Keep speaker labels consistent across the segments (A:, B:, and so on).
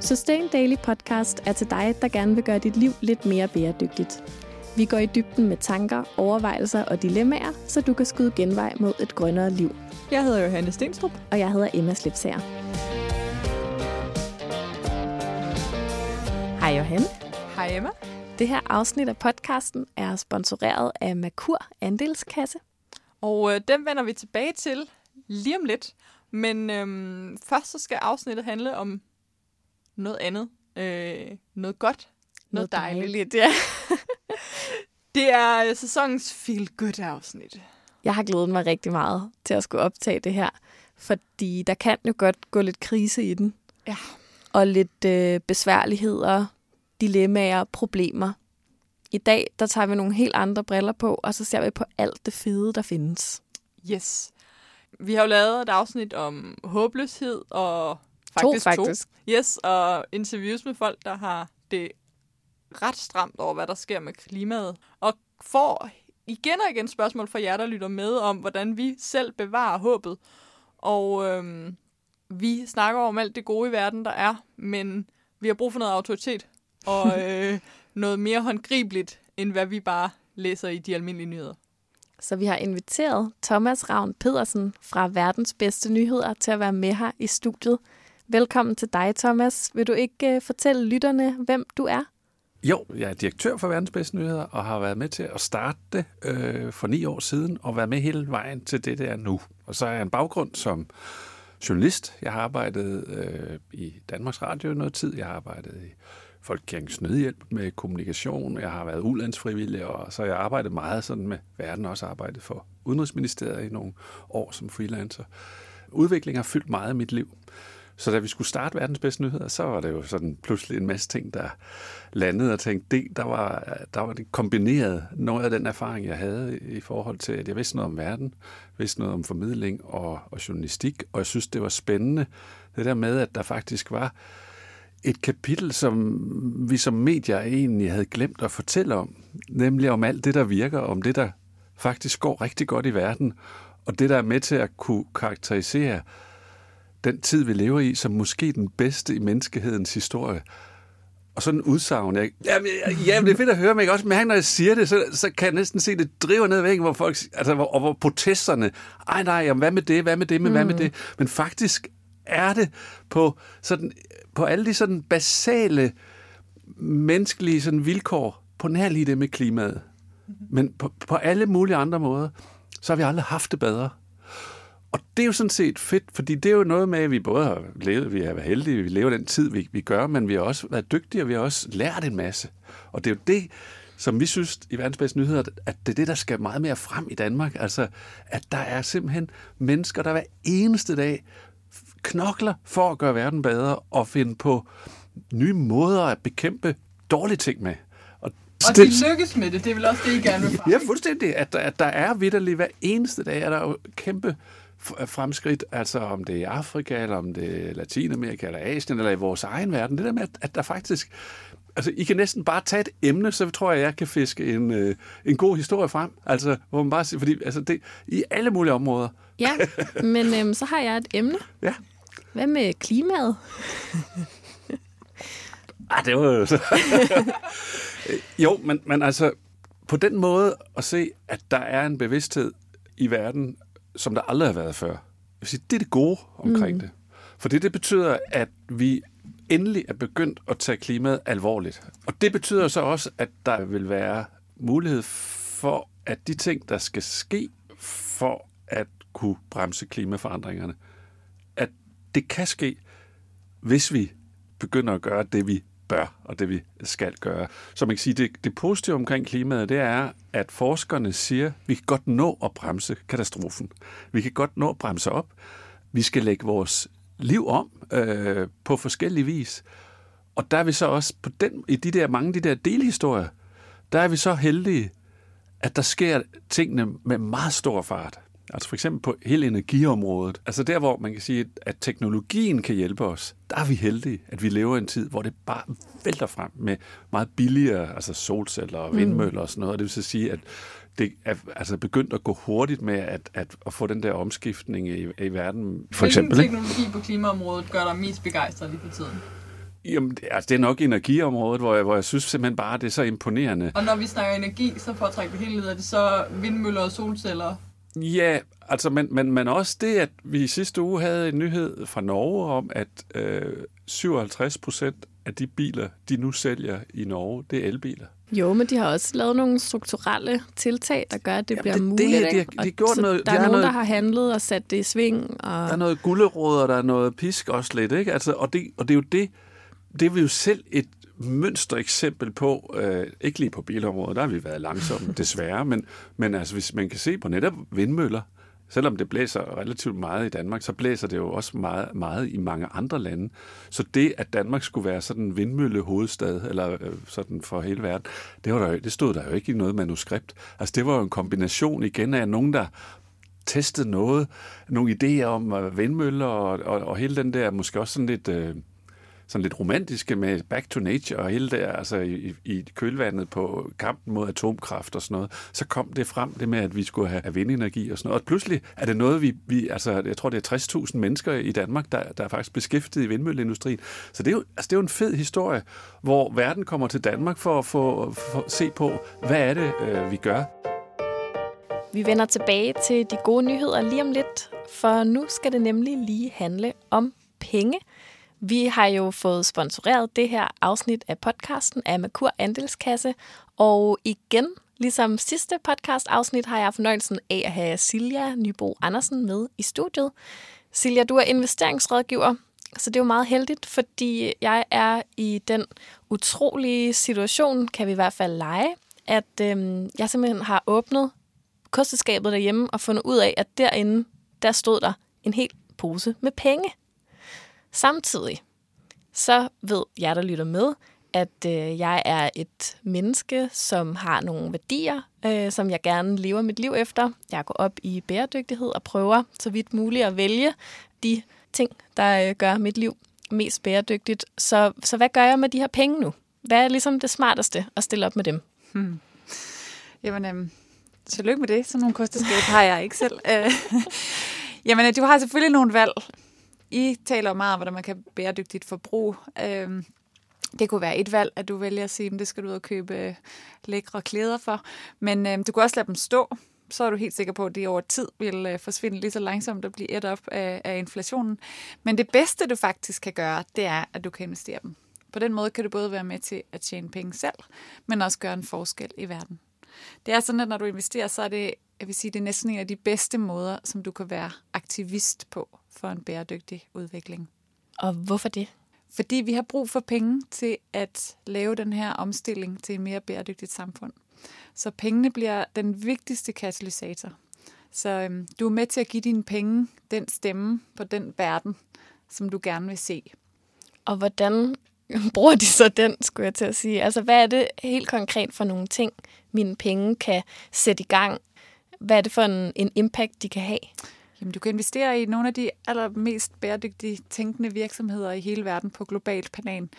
A: Sustain Daily Podcast er til dig, der gerne vil gøre dit liv lidt mere bæredygtigt. Vi går i dybden med tanker, overvejelser og dilemmaer, så du kan skyde genvej mod et grønnere liv.
B: Jeg hedder Johanne Stenstrup.
A: Og jeg hedder Emma Slipsager. Hej Johanne.
B: Hej Emma.
A: Det her afsnit af podcasten er sponsoreret af Makur Andelskasse.
B: Og øh, dem vender vi tilbage til lige om lidt. Men øhm, først så skal afsnittet handle om noget andet. Øh, noget godt. Noget, noget dejligt. dejligt.
A: ja.
B: det er øh, sæsonens feel-good-afsnit.
A: Jeg har glædet mig rigtig meget til at skulle optage det her, fordi der kan jo godt gå lidt krise i den.
B: Ja.
A: Og lidt øh, besværligheder, dilemmaer, problemer. I dag, der tager vi nogle helt andre briller på, og så ser vi på alt det fede, der findes.
B: Yes. Vi har jo lavet et afsnit om håbløshed og
A: faktisk to. Faktisk.
B: to. Yes, og interviews med folk, der har det ret stramt over, hvad der sker med klimaet. Og får igen og igen spørgsmål fra jer, der lytter med om, hvordan vi selv bevarer håbet. Og øhm, vi snakker om alt det gode i verden, der er, men vi har brug for noget autoritet og øh, noget mere håndgribeligt, end hvad vi bare læser i de almindelige nyheder.
A: Så vi har inviteret Thomas Ravn Pedersen fra Verdens Bedste Nyheder til at være med her i studiet. Velkommen til dig, Thomas. Vil du ikke uh, fortælle lytterne, hvem du er?
C: Jo, jeg er direktør for Verdens Bedste Nyheder og har været med til at starte det øh, for ni år siden og været med hele vejen til det, der nu. Og så er jeg en baggrund som journalist. Jeg har arbejdet øh, i Danmarks Radio noget tid. Jeg har arbejdet i Folkekirkens Nødhjælp med kommunikation. Jeg har været ulandsfrivillig, og så har jeg arbejdet meget sådan med verden, også arbejdet for Udenrigsministeriet i nogle år som freelancer. Udvikling har fyldt meget i mit liv. Så da vi skulle starte verdens bedste nyheder, så var det jo sådan pludselig en masse ting, der landede og tænkte, det, der, var, der var det kombineret noget af den erfaring, jeg havde i forhold til, at jeg vidste noget om verden, vidste noget om formidling og, og journalistik, og jeg synes, det var spændende, det der med, at der faktisk var et kapitel, som vi som medier egentlig havde glemt at fortælle om, nemlig om alt det, der virker, om det, der faktisk går rigtig godt i verden, og det, der er med til at kunne karakterisere den tid, vi lever i, som måske den bedste i menneskehedens historie. Og sådan en udsagn, jeg, jamen, jamen, det er fedt at høre, men jeg også mærke, når jeg siger det, så, så kan jeg næsten se, det driver ned væggen, hvor folk, altså, hvor, og hvor protesterne, ej nej, jamen, hvad med det, hvad med det, men mm. hvad med mm. det? Men faktisk er det på, sådan, på alle de sådan basale menneskelige sådan vilkår, på nær lige det med klimaet. Men på, på alle mulige andre måder, så har vi aldrig haft det bedre. Og det er jo sådan set fedt, fordi det er jo noget med, at vi både har levet, vi har været heldige, vi lever den tid, vi, vi gør, men vi har også været dygtige, og vi har også lært en masse. Og det er jo det, som vi synes i verdens bedste nyheder, at det er det, der skal meget mere frem i Danmark. Altså, at der er simpelthen mennesker, der hver eneste dag knokler for at gøre verden bedre og finde på nye måder at bekæmpe dårlige ting med.
B: Og, og de lykkes med det, det er vel også det, I gerne vil
C: frem. Ja, fuldstændig. At, at der er vidderligt hver eneste dag, er der jo kæmpe fremskridt, altså om det er i Afrika, eller om det er Latinamerika, eller Asien, eller i vores egen verden. Det der med, at, at der faktisk... Altså, I kan næsten bare tage et emne, så tror jeg, jeg kan fiske en, øh, en god historie frem. Altså, hvor man bare siger, fordi altså, det, i alle mulige områder.
A: Ja, men øhm, så har jeg et emne.
C: Ja.
A: Hvad med klimaet?
C: ah, det var jo så... jo, men, men altså, på den måde at se, at der er en bevidsthed i verden som der aldrig har været før. Jeg vil sige, det er det gode omkring mm. det. For det, det betyder, at vi endelig er begyndt at tage klimaet alvorligt. Og det betyder så også, at der vil være mulighed for, at de ting, der skal ske for at kunne bremse klimaforandringerne, at det kan ske, hvis vi begynder at gøre det, vi bør, og det vi skal gøre. Så man kan sige, det, det positive omkring klimaet, det er, at forskerne siger, at vi kan godt nå at bremse katastrofen. Vi kan godt nå at bremse op. Vi skal lægge vores liv om øh, på forskellige vis. Og der er vi så også på den, i de der mange af de der delhistorier, der er vi så heldige, at der sker tingene med meget stor fart. Altså for eksempel på hele energiområdet. Altså der, hvor man kan sige, at teknologien kan hjælpe os, der er vi heldige, at vi lever i en tid, hvor det bare vælter frem med meget billigere, altså solceller og vindmøller og sådan noget. Og det vil så sige, at det er altså begyndt at gå hurtigt med at, at, at få den der omskiftning i, i verden.
B: For Hvilken eksempel, teknologi på klimaområdet gør dig mest begejstret lige på tiden?
C: Jamen, det- altså, det er nok energiområdet, hvor jeg, hvor jeg synes simpelthen bare, det er så imponerende.
B: Og når vi snakker energi, så for trække det hele ned, er det så vindmøller og solceller?
C: Ja, altså, men, men, men også det, at vi sidste uge havde en nyhed fra Norge om, at øh, 57 procent af de biler, de nu sælger i Norge, det er elbiler.
A: Jo, men de har også lavet nogle strukturelle tiltag, der gør, at det
C: Jamen,
A: bliver
C: det- det-
A: muligt.
C: de har- de har gjort noget-
A: Der
C: de
A: er nogen,
C: noget-
A: der har handlet og sat det i sving. Og...
C: Der er noget gullerod, og der er noget pisk også lidt, ikke? Altså, og, det, og det er jo det, det er vi jo selv et mønstereksempel på, øh, ikke lige på bilområdet, der har vi været langsomme, desværre, men, men altså, hvis man kan se på netop vindmøller, selvom det blæser relativt meget i Danmark, så blæser det jo også meget, meget i mange andre lande. Så det, at Danmark skulle være sådan en vindmøllehovedstad, eller øh, sådan for hele verden, det, var der, jo- det stod der jo ikke i noget manuskript. Altså, det var jo en kombination igen af nogen, der testet noget, nogle idéer om øh, vindmøller og, og, og hele den der, måske også sådan lidt, øh, sådan lidt romantiske med back to nature og hele der, altså i, i kølvandet på kampen mod atomkraft og sådan noget, så kom det frem, det med, at vi skulle have, vindenergi og sådan noget. Og pludselig er det noget, vi, vi altså jeg tror, det er 60.000 mennesker i Danmark, der, der er faktisk beskæftiget i vindmølleindustrien. Så det er, jo, altså, det er jo en fed historie, hvor verden kommer til Danmark for at få, for at se på, hvad er det, øh, vi gør.
A: Vi vender tilbage til de gode nyheder lige om lidt, for nu skal det nemlig lige handle om penge. Vi har jo fået sponsoreret det her afsnit af podcasten af Makur Andelskasse, og igen, ligesom sidste podcast-afsnit, har jeg fornøjelsen af at have Silja Nybo Andersen med i studiet. Silja, du er investeringsrådgiver, så det er jo meget heldigt, fordi jeg er i den utrolige situation, kan vi i hvert fald lege, at øhm, jeg simpelthen har åbnet kosteskabet derhjemme og fundet ud af, at derinde, der stod der en hel pose med penge. Samtidig så ved jeg, der lytter med, at øh, jeg er et menneske, som har nogle værdier, øh, som jeg gerne lever mit liv efter. Jeg går op i bæredygtighed og prøver så vidt muligt at vælge de ting, der øh, gør mit liv mest bæredygtigt. Så, så hvad gør jeg med de her penge nu? Hvad er ligesom det smarteste at stille op med dem? Hmm.
D: Jamen, øhm, tillykke med det. Sådan nogle kosteskab har jeg ikke selv. Øh, jamen, øh, du har selvfølgelig nogle valg. I taler meget om, hvordan man kan bæredygtigt forbrug. Øhm, det kunne være et valg, at du vælger at sige, at det skal du ud og købe øh, lækre klæder for. Men øhm, du kan også lade dem stå. Så er du helt sikker på, at det over tid vil øh, forsvinde lige så langsomt og blive et op af, af inflationen. Men det bedste, du faktisk kan gøre, det er, at du kan investere dem. På den måde kan du både være med til at tjene penge selv, men også gøre en forskel i verden. Det er sådan, at når du investerer, så er det, jeg vil sige, det er næsten en af de bedste måder, som du kan være aktivist på for en bæredygtig udvikling.
A: Og hvorfor det?
D: Fordi vi har brug for penge til at lave den her omstilling til et mere bæredygtigt samfund. Så pengene bliver den vigtigste katalysator. Så øhm, du er med til at give dine penge den stemme på den verden, som du gerne vil se.
A: Og hvordan bruger de så den, skulle jeg til at sige? Altså, hvad er det helt konkret for nogle ting, mine penge kan sætte i gang? Hvad er det for en, en impact, de kan have?
D: Jamen, du kan investere i nogle af de allermest bæredygtige tænkende virksomheder i hele verden på globalt plan.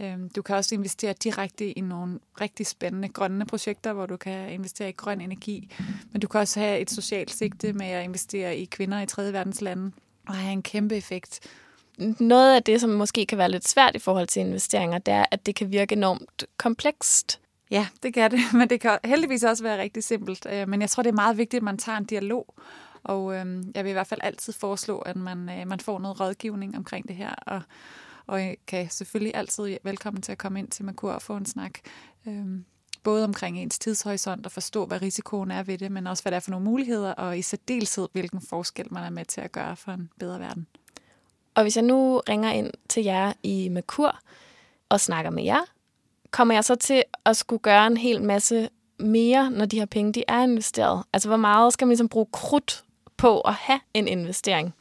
D: Øhm, Du kan også investere direkte i nogle rigtig spændende grønne projekter, hvor du kan investere i grøn energi. Men du kan også have et socialt sigte med at investere i kvinder i tredje verdens lande og have en kæmpe effekt.
A: Noget af det, som måske kan være lidt svært i forhold til investeringer, det er, at det kan virke enormt komplekst.
D: Ja, det kan det, men det kan heldigvis også være rigtig simpelt. Øh, Men jeg tror, det er meget vigtigt, at man tager en dialog, og øh, jeg vil i hvert fald altid foreslå, at man, øh, man får noget rådgivning omkring det her, og, og øh, kan selvfølgelig altid velkommen til at komme ind til Makur og få en snak. Øh, både omkring ens tidshorisont og forstå, hvad risikoen er ved det, men også hvad der er for nogle muligheder, og i særdeleshed, hvilken forskel man er med til at gøre for en bedre verden.
A: Og hvis jeg nu ringer ind til jer i Makur og snakker med jer, kommer jeg så til at skulle gøre en hel masse mere, når de her penge de er investeret? Altså, hvor meget skal man ligesom bruge krudt på at have en investering?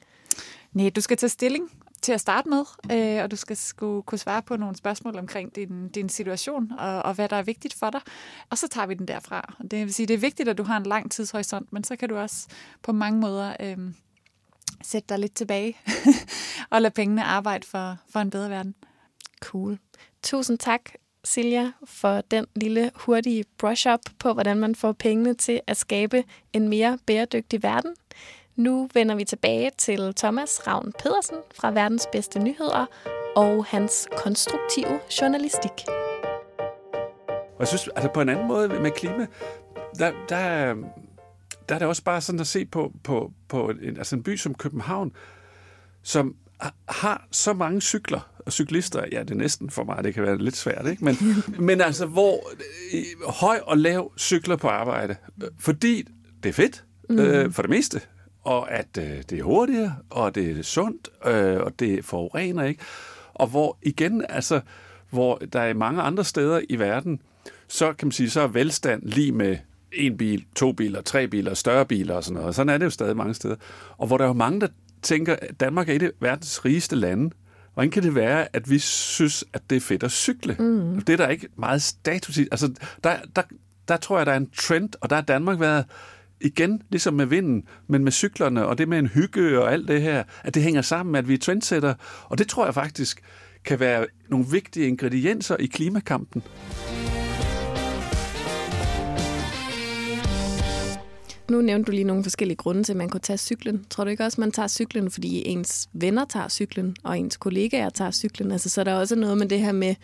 D: Nej, du skal tage stilling til at starte med, øh, og du skal skulle kunne svare på nogle spørgsmål omkring din, din situation og, og hvad der er vigtigt for dig. Og så tager vi den derfra. Det vil sige, det er vigtigt, at du har en lang tidshorisont, men så kan du også på mange måder øh, sætte dig lidt tilbage og lade pengene arbejde for, for en bedre verden.
A: Cool. Tusind tak, Silja, for den lille hurtige brush-up på, hvordan man får pengene til at skabe en mere bæredygtig verden. Nu vender vi tilbage til Thomas Ravn Pedersen fra Verdens Bedste Nyheder og hans konstruktive journalistik.
C: Og jeg synes, altså på en anden måde med klima, der, der, der er det også bare sådan at se på, på, på en, altså en by som København, som har så mange cykler og cyklister, ja, det er næsten for mig, det kan være lidt svært, ikke? Men, men altså, hvor høj og lav cykler på arbejde, fordi det er fedt, mm. øh, for det meste, og at øh, det er hurtigere, og det er sundt, øh, og det forurener ikke. Og hvor igen, altså, hvor der er mange andre steder i verden, så kan man sige, så er velstand lige med en bil, to biler, tre biler, større biler og sådan noget. Sådan er det jo stadig mange steder. Og hvor der er jo mange, der tænker, at Danmark er et af verdens rigeste lande. Hvordan kan det være, at vi synes, at det er fedt at cykle? Mm. Det er der ikke meget status i. Altså, der, der, der tror jeg, der er en trend, og der har Danmark været igen, ligesom med vinden, men med cyklerne og det med en hygge og alt det her, at det hænger sammen, at vi er trendsetter. Og det tror jeg faktisk kan være nogle vigtige ingredienser i klimakampen.
A: Nu nævnte du lige nogle forskellige grunde til, at man kunne tage cyklen. Tror du ikke også, at man tager cyklen, fordi ens venner tager cyklen, og ens kollegaer tager cyklen? Altså, så er der også noget med det her med,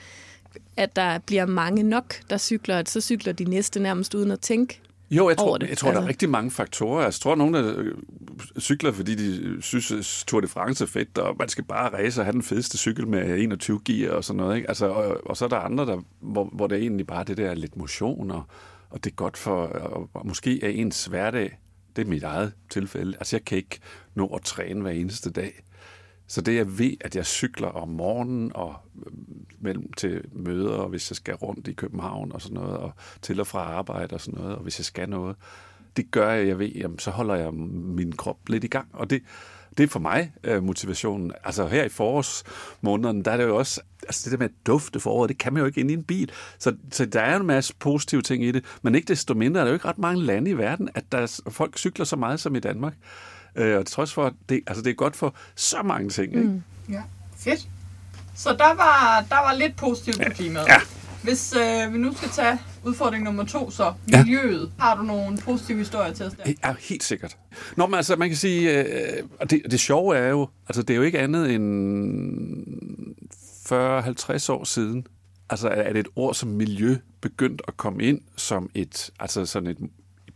A: at der bliver mange nok, der cykler, at så cykler de næste nærmest uden at tænke
C: jo, jeg tror,
A: det.
C: jeg tror altså. der er
A: Altså-
C: rigtig mange faktorer. Jeg tror, nogen der øh, cykler, fordi de synes, at Tour de France er fedt, og man skal bare race og have den fedeste cykel med 21 gear og sådan noget. Ikke? Altså, og, og så er der andre, der, hvor, hvor det er egentlig bare det der lidt motion, og, og det er godt for, og, måske er ens hverdag, det er mit eget tilfælde. Altså, jeg kan ikke nå at træne hver eneste dag. Så det jeg ved, at jeg cykler om morgenen og øh, mellem til møder, og hvis jeg skal rundt i København og sådan noget, og til og fra arbejde og sådan noget, og hvis jeg skal noget, det gør jeg, jeg ved, jamen, så holder jeg min krop lidt i gang. Og det, det er for mig øh, motivationen. Altså her i forårsmånederne, der er det jo også, altså det der med at dufte foråret, det kan man jo ikke ind i en bil. Så, så der er en masse positive ting i det, men ikke desto mindre er der jo ikke ret mange lande i verden, at der er, folk cykler så meget som i Danmark. Øh, og trods for, det, altså det er godt for så mange ting. Ikke? Mm.
B: Ja, fedt. Så der var, der var lidt positivt på klimaet.
C: Ja.
B: Hvis øh, vi nu skal tage udfordring nummer to, så
C: Ja.
B: miljøet. Har du nogle positive historier til os der?
C: Ja, helt sikkert. Nå, men altså, man kan sige, øh, det, det sjove er jo, altså det er jo ikke andet end 40-50 år siden, altså er det et ord som miljø begyndt at komme ind som et, altså sådan et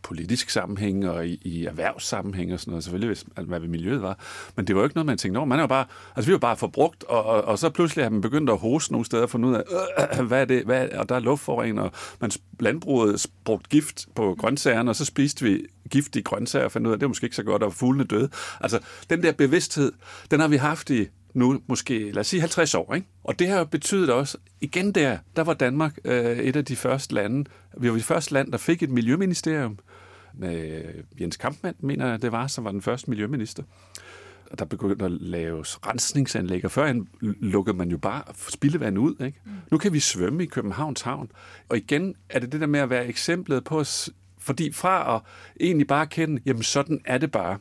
C: politisk sammenhæng og i, i erhvervssammenhæng og sådan noget, selvfølgelig, hvis, altså, hvad miljøet var. Men det var jo ikke noget, man tænkte over. Man er jo bare, altså vi var bare forbrugt, og, og, og så pludselig har man begyndt at hoste nogle steder og fundet ud af, øh, hvad er det, hvad er, og der er luftforurening, og man, landbruget brugt gift på grøntsagerne, og så spiste vi giftige grøntsager og fandt ud af, at det var måske ikke så godt, og fuglene døde. Altså, den der bevidsthed, den har vi haft i nu måske, lad os sige 50 år. Ikke? Og det har betydet også, igen der, der var Danmark øh, et af de første lande, vi var det første land, der fik et miljøministerium, med Jens Kampmann, mener jeg det var, som var den første miljøminister. Og der begyndte at laves rensningsanlæg, og førhen lukkede man jo bare spildevand ud. Ikke? Mm. Nu kan vi svømme i Københavns Havn. Og igen er det det der med at være eksemplet på, fordi fra at egentlig bare kende, jamen sådan er det bare,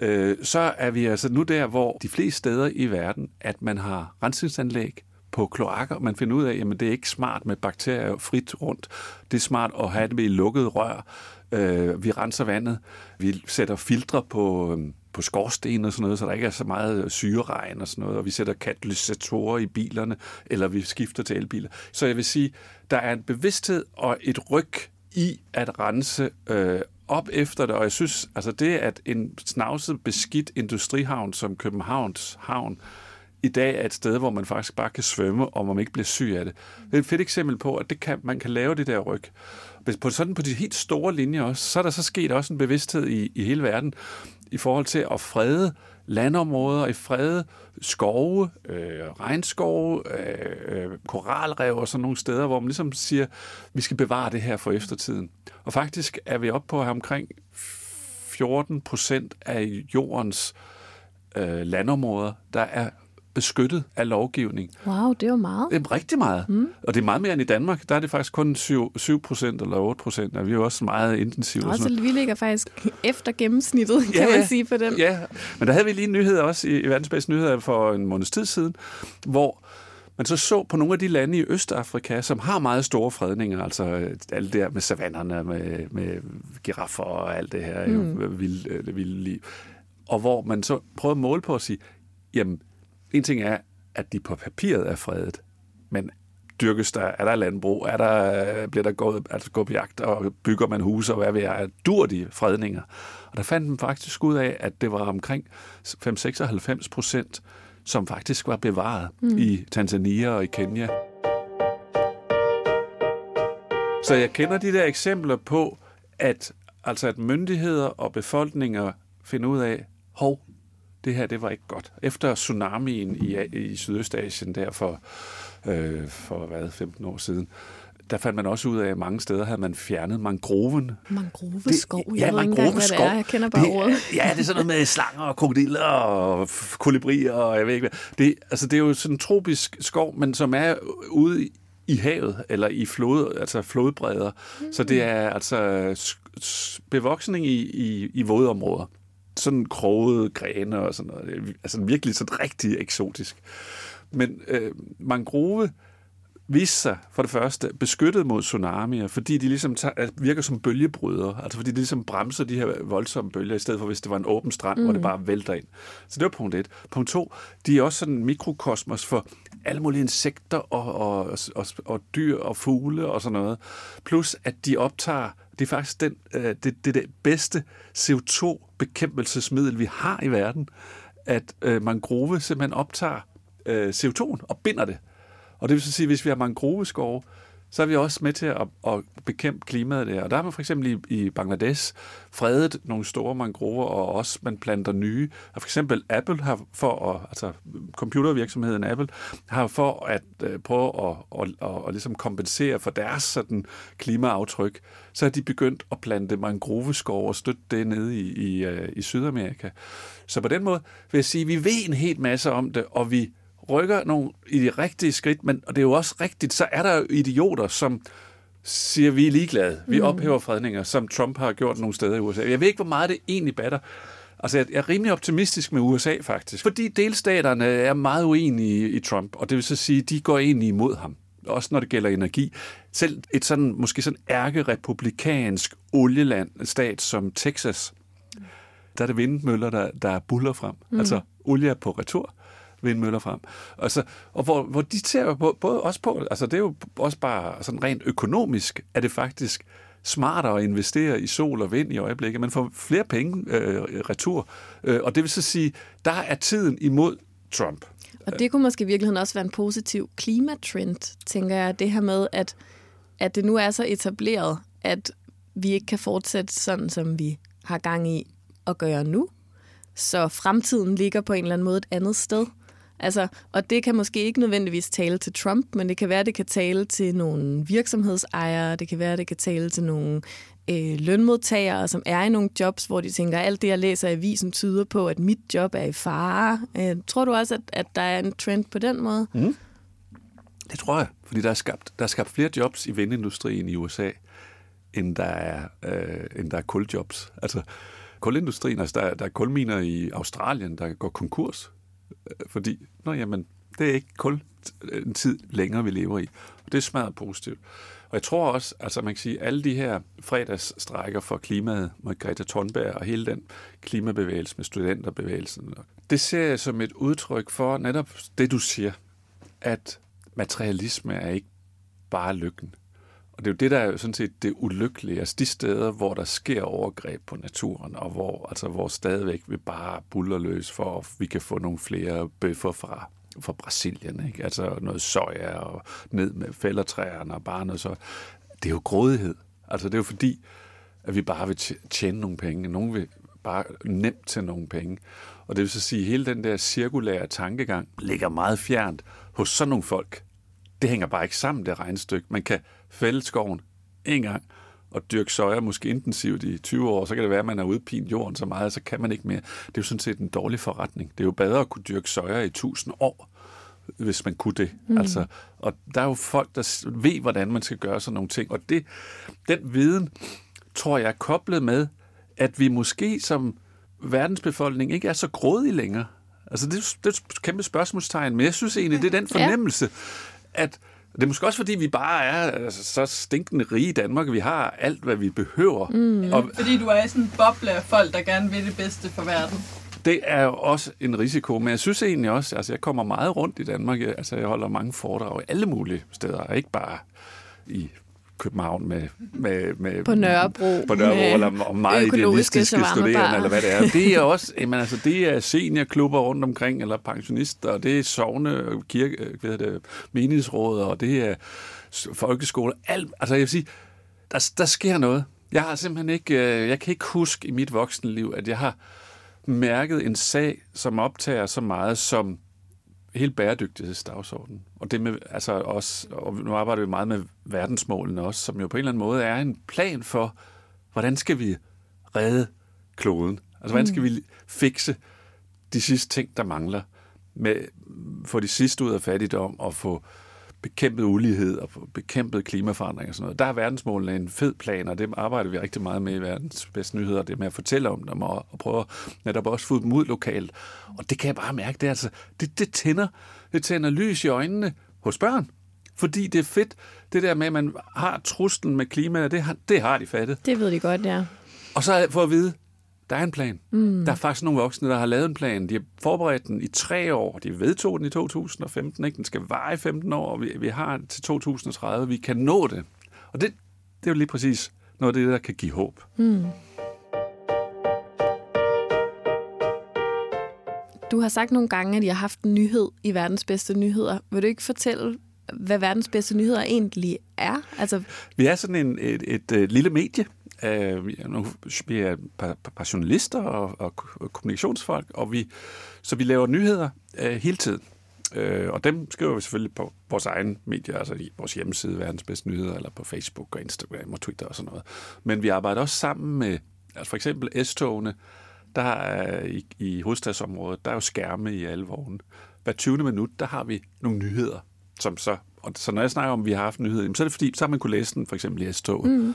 C: øh, så er vi altså nu der, hvor de fleste steder i verden, at man har rensningsanlæg på kloakker, man finder ud af, jamen det er ikke smart med bakterier frit rundt. Det er smart at have det med i lukket rør. Øh, vi renser vandet. Vi sætter filtre på, øh, på skorsten og sådan noget, så der ikke er så meget syreregn og sådan noget, og vi sætter katalysatorer i bilerne, eller vi skifter til elbiler. Så jeg vil sige, der er en bevidsthed og et ryg i at rense øh, op efter det, og jeg synes, altså det, at en snavset, beskidt industrihavn som Københavns Havn, i dag er et sted, hvor man faktisk bare kan svømme, og man ikke bliver syg af det. Det er et fedt eksempel på, at det kan, man kan lave det der ryg. Hvis på, sådan på de helt store linjer også, så er der så sket også en bevidsthed i, i hele verden i forhold til at frede landområder, i fred, skove, øh, regnskove, øh, øh, koralrev og sådan nogle steder, hvor man ligesom siger, vi skal bevare det her for eftertiden. Og faktisk er vi oppe på at have omkring 14 procent af jordens øh, landområder, der er beskyttet af lovgivning.
A: Wow, det er jo meget.
C: Det er rigtig meget. Mm. Og det er meget mere end i Danmark. Der er det faktisk kun 7, 7 procent eller 8 procent, og vi er jo også meget intensivt. og sådan
A: Også,
C: noget.
A: vi ligger faktisk efter gennemsnittet, kan
C: Ja,
A: man sige på den.
C: Ja, men der havde vi lige en nyhed også i, i Verdens Bedste Nyheder for en måneds tid siden, hvor man så så på nogle af de lande i Østafrika, som har meget store fredninger, altså øh, alt det her med savannerne, med, med giraffer og alt det her mm. vilde, øh, vilde liv, og hvor man så prøvede at måle på at sige, jamen, en ting er, at de på papiret er fredet, men dyrkes der, er der landbrug, er der, bliver der gået, altså gået på jagt, og bygger man huse, og hvad ved jeg, dur de fredninger. Og der fandt man faktisk ud af, at det var omkring 5-96 procent, som faktisk var bevaret mm. i Tanzania og i Kenya. Så jeg kender de der eksempler på, at, altså at myndigheder og befolkninger finder ud af, hov, det her det var ikke godt. Efter tsunamien i, i Sydøstasien der for, øh, for hvad, 15 år siden, der fandt man også ud af, at mange steder havde man fjernet mangroven.
A: Mangroveskov?
C: Det, ja, mangroveskov.
A: Det er. Jeg kender bare det, ordet.
C: Ja, det er sådan noget med slanger og krokodiller og kolibrier og jeg ved ikke hvad. Det, altså, det er jo sådan en tropisk skov, men som er ude i havet, eller i flod, altså flodbredder. Mm. Så det er altså bevoksning i, i, i vådområder. Sådan krogede grene og sådan noget. Altså virkelig sådan rigtig eksotisk. Men øh, mangrove viste sig for det første beskyttet mod tsunamier, fordi de ligesom tager, virker som bølgebrydere, altså fordi de ligesom bremser de her voldsomme bølger, i stedet for hvis det var en åben strand, mm. hvor det mm. bare vælter ind. Så det var punkt et. Punkt to, de er også sådan en mikrokosmos for alle mulige insekter og, og, og, og dyr og fugle og sådan noget. Plus at de optager, det er faktisk den, øh, det, det, det bedste CO2-bekæmpelsesmiddel, vi har i verden, at øh, mangrove simpelthen optager øh, CO2'en og binder det. Og det vil så sige, at hvis vi har mangroveskove, så er vi også med til at, at bekæmpe klimaet der. Og der har man for eksempel i, i Bangladesh fredet nogle store mangrover, og også man planter nye. Og for eksempel Apple har for at, altså computervirksomheden Apple har for at øh, prøve at, at, at, at, ligesom kompensere for deres sådan klimaaftryk, så har de begyndt at plante mangroveskov og støtte det nede i, i, øh, i Sydamerika. Så på den måde vil jeg sige, at vi ved en helt masse om det, og vi rykker nogle i de rigtige skridt, men og det er jo også rigtigt, så er der jo idioter, som siger, vi er ligeglade. Vi mm. ophæver fredninger, som Trump har gjort nogle steder i USA. Jeg ved ikke, hvor meget det egentlig batter. Altså, jeg er rimelig optimistisk med USA, faktisk. Fordi delstaterne er meget uenige i, Trump, og det vil så sige, de går egentlig imod ham. Også når det gælder energi. Selv et sådan, måske sådan ærkerepublikansk olieland, stat som Texas, der er det vindmøller, der, der buller frem. Mm. Altså, olie er på retur vindmøller frem. Altså, og hvor, hvor de ser jo på, både også på, altså det er jo også bare sådan rent økonomisk, er det faktisk smartere at investere i sol og vind i øjeblikket. Man får flere penge øh, retur. Øh, og det vil så sige, der er tiden imod Trump.
A: Og det kunne måske i virkeligheden også være en positiv klimatrend, tænker jeg. Det her med, at, at det nu er så etableret, at vi ikke kan fortsætte sådan, som vi har gang i at gøre nu. Så fremtiden ligger på en eller anden måde et andet sted. Altså, og det kan måske ikke nødvendigvis tale til Trump, men det kan være, det kan tale til nogle virksomhedsejere, det kan være, det kan tale til nogle øh, lønmodtagere, som er i nogle jobs, hvor de tænker, alt det, jeg læser i avisen, tyder på, at mit job er i fare. Øh, tror du også, at, at der er en trend på den måde?
C: Mm. Det tror jeg, fordi der er, skabt, der er skabt flere jobs i vindindustrien i USA, end der er, øh, end der er kuljobs. Altså, kulindustrien, altså der, der er kulminer i Australien, der går konkurs Øh, fordi, nå jamen, det er ikke kun en tid længere, vi lever i. Og det er smadret positivt. Og jeg tror også, altså man kan sige, alle de her fredagsstrækker for klimaet med Greta Thunberg og hele den klimabevægelse med studenterbevægelsen, det ser jeg som et udtryk for netop det, du siger, at materialisme er ikke bare lykken. Og det er jo det, der er jo sådan set det ulykkelige. Altså de steder, hvor der sker overgreb på naturen, og hvor, altså, hvor stadigvæk vi bare buller løs for, at vi kan få nogle flere bøffer fra, fra Brasilien. Ikke? Altså noget soja og ned med fældertræerne og bare noget så. Det er jo grådighed. Altså det er jo fordi, at vi bare vil tjene nogle penge. Nogen vil bare nemt til nogle penge. Og det vil så sige, at hele den der cirkulære tankegang ligger meget fjernt hos sådan nogle folk. Det hænger bare ikke sammen, det regnstykke. Man kan fælde skoven en gang og dyrke soja måske intensivt i 20 år, så kan det være, at man er udpint jorden så meget, så kan man ikke mere. Det er jo sådan set en dårlig forretning. Det er jo bedre at kunne dyrke soja i 1000 år, hvis man kunne det. Mm. Altså, og der er jo folk, der ved, hvordan man skal gøre sådan nogle ting. Og det, den viden, tror jeg, er koblet med, at vi måske som verdensbefolkning ikke er så grådige længere. Altså, det, det er et kæmpe spørgsmålstegn, men jeg synes egentlig, det er den fornemmelse, at det er måske også, fordi vi bare er altså, så stinkende rige i Danmark, at vi har alt, hvad vi behøver. Mm. Og
B: Fordi du er i sådan en boble af folk, der gerne vil det bedste for verden.
C: det er jo også en risiko, men jeg synes egentlig også, altså jeg kommer meget rundt i Danmark, Jeg- altså jeg holder mange foredrag i alle mulige steder, og ikke bare i København med... med, med
A: På Nørrebro.
C: på Nørrebro,
A: med
C: eller og meget idealistiske studerende, eller hvad det er. Det er også, jamen, altså, det er seniorklubber rundt omkring, eller pensionister, og det er sovne, kirke, øh, hvad det, menighedsråd, og det er folkeskoler. Alt, altså jeg vil sige, der, der sker noget. Jeg har simpelthen ikke, øh, jeg kan ikke huske i mit voksenliv, at jeg har mærket en sag, som optager så meget som hele bæredygtighedsdagsordenen. Og det med, altså også, og nu arbejder vi meget med verdensmålene også, som jo på en eller anden måde er en plan for, hvordan skal vi redde kloden? Altså, hvordan skal vi fikse de sidste ting, der mangler? Med, få de sidste ud af fattigdom og få bekæmpet ulighed og få bekæmpet klimaforandring og sådan noget. Der er verdensmålene en fed plan, og det arbejder vi rigtig meget med i verdens bedste nyheder, det med at fortælle om dem og, og prøve at netop også få dem ud lokalt. Og det kan jeg bare mærke, det, er altså, det, det, tænder, det tænder lys i øjnene hos børn. Fordi det er fedt, det der med, at man har truslen med klimaet, det har, det har de fattet.
A: Det ved de godt, ja.
C: Og så for at vide, der er en plan. Mm. Der er faktisk nogle voksne, der har lavet en plan. De har forberedt den i tre år. De vedtog den i 2015. Ikke? Den skal vare i 15 år, og vi, vi har den til 2030. Vi kan nå det. Og det, det er jo lige præcis noget af det, der kan give håb.
A: Du har sagt nogle gange, at I har haft en nyhed i verdens bedste nyheder. Vil du ikke fortælle, hvad verdens bedste nyheder egentlig er? Altså,
C: Vi er sådan en, et, et, et lille medie. Uh, vi er nogle- et par, par, journalister og, og kommunikationsfolk, og vi, så vi laver nyheder uh, hele tiden. Uh, og dem skriver vi selvfølgelig på vores egen medier, altså i vores hjemmeside, Verdens Bedste Nyheder, eller på Facebook og Instagram og Twitter og sådan noget. Men vi arbejder også sammen med, altså for eksempel S-togene, der er i, i hovedstadsområdet, der er jo skærme i alle vogne. Hver 20. minut, der har vi nogle nyheder, som så, og så når jeg snakker om, at vi har haft nyheder, så er det fordi, så har man kunne læse den for eksempel i S-toget. Mm.